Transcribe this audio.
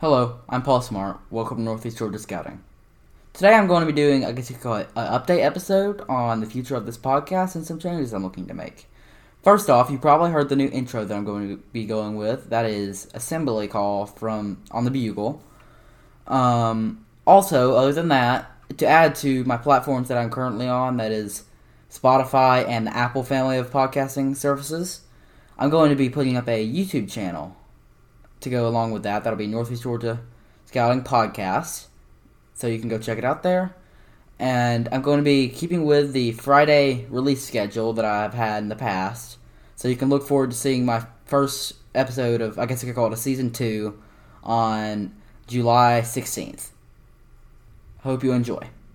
Paul Smart. Welcome to Northeast Georgia Scouting. Today I'm going to be doing, I guess you could call it, an update episode on the future of this podcast and some changes I'm looking to make. First off, you probably heard the new intro that I'm going to be going with. That is Assembly Call from On the Bugle. Um, also, other than that, to add to my platforms that I'm currently on, that is Spotify and the Apple family of podcasting services, I'm going to be putting up a YouTube channel to go along with that. That'll be Northeast Georgia Scouting Podcast. So you can go check it out there. And I'm going to be keeping with the Friday release schedule that I've had in the past. So you can look forward to seeing my first episode of, I guess I could call it a season two, on July 16th. Hope you enjoy.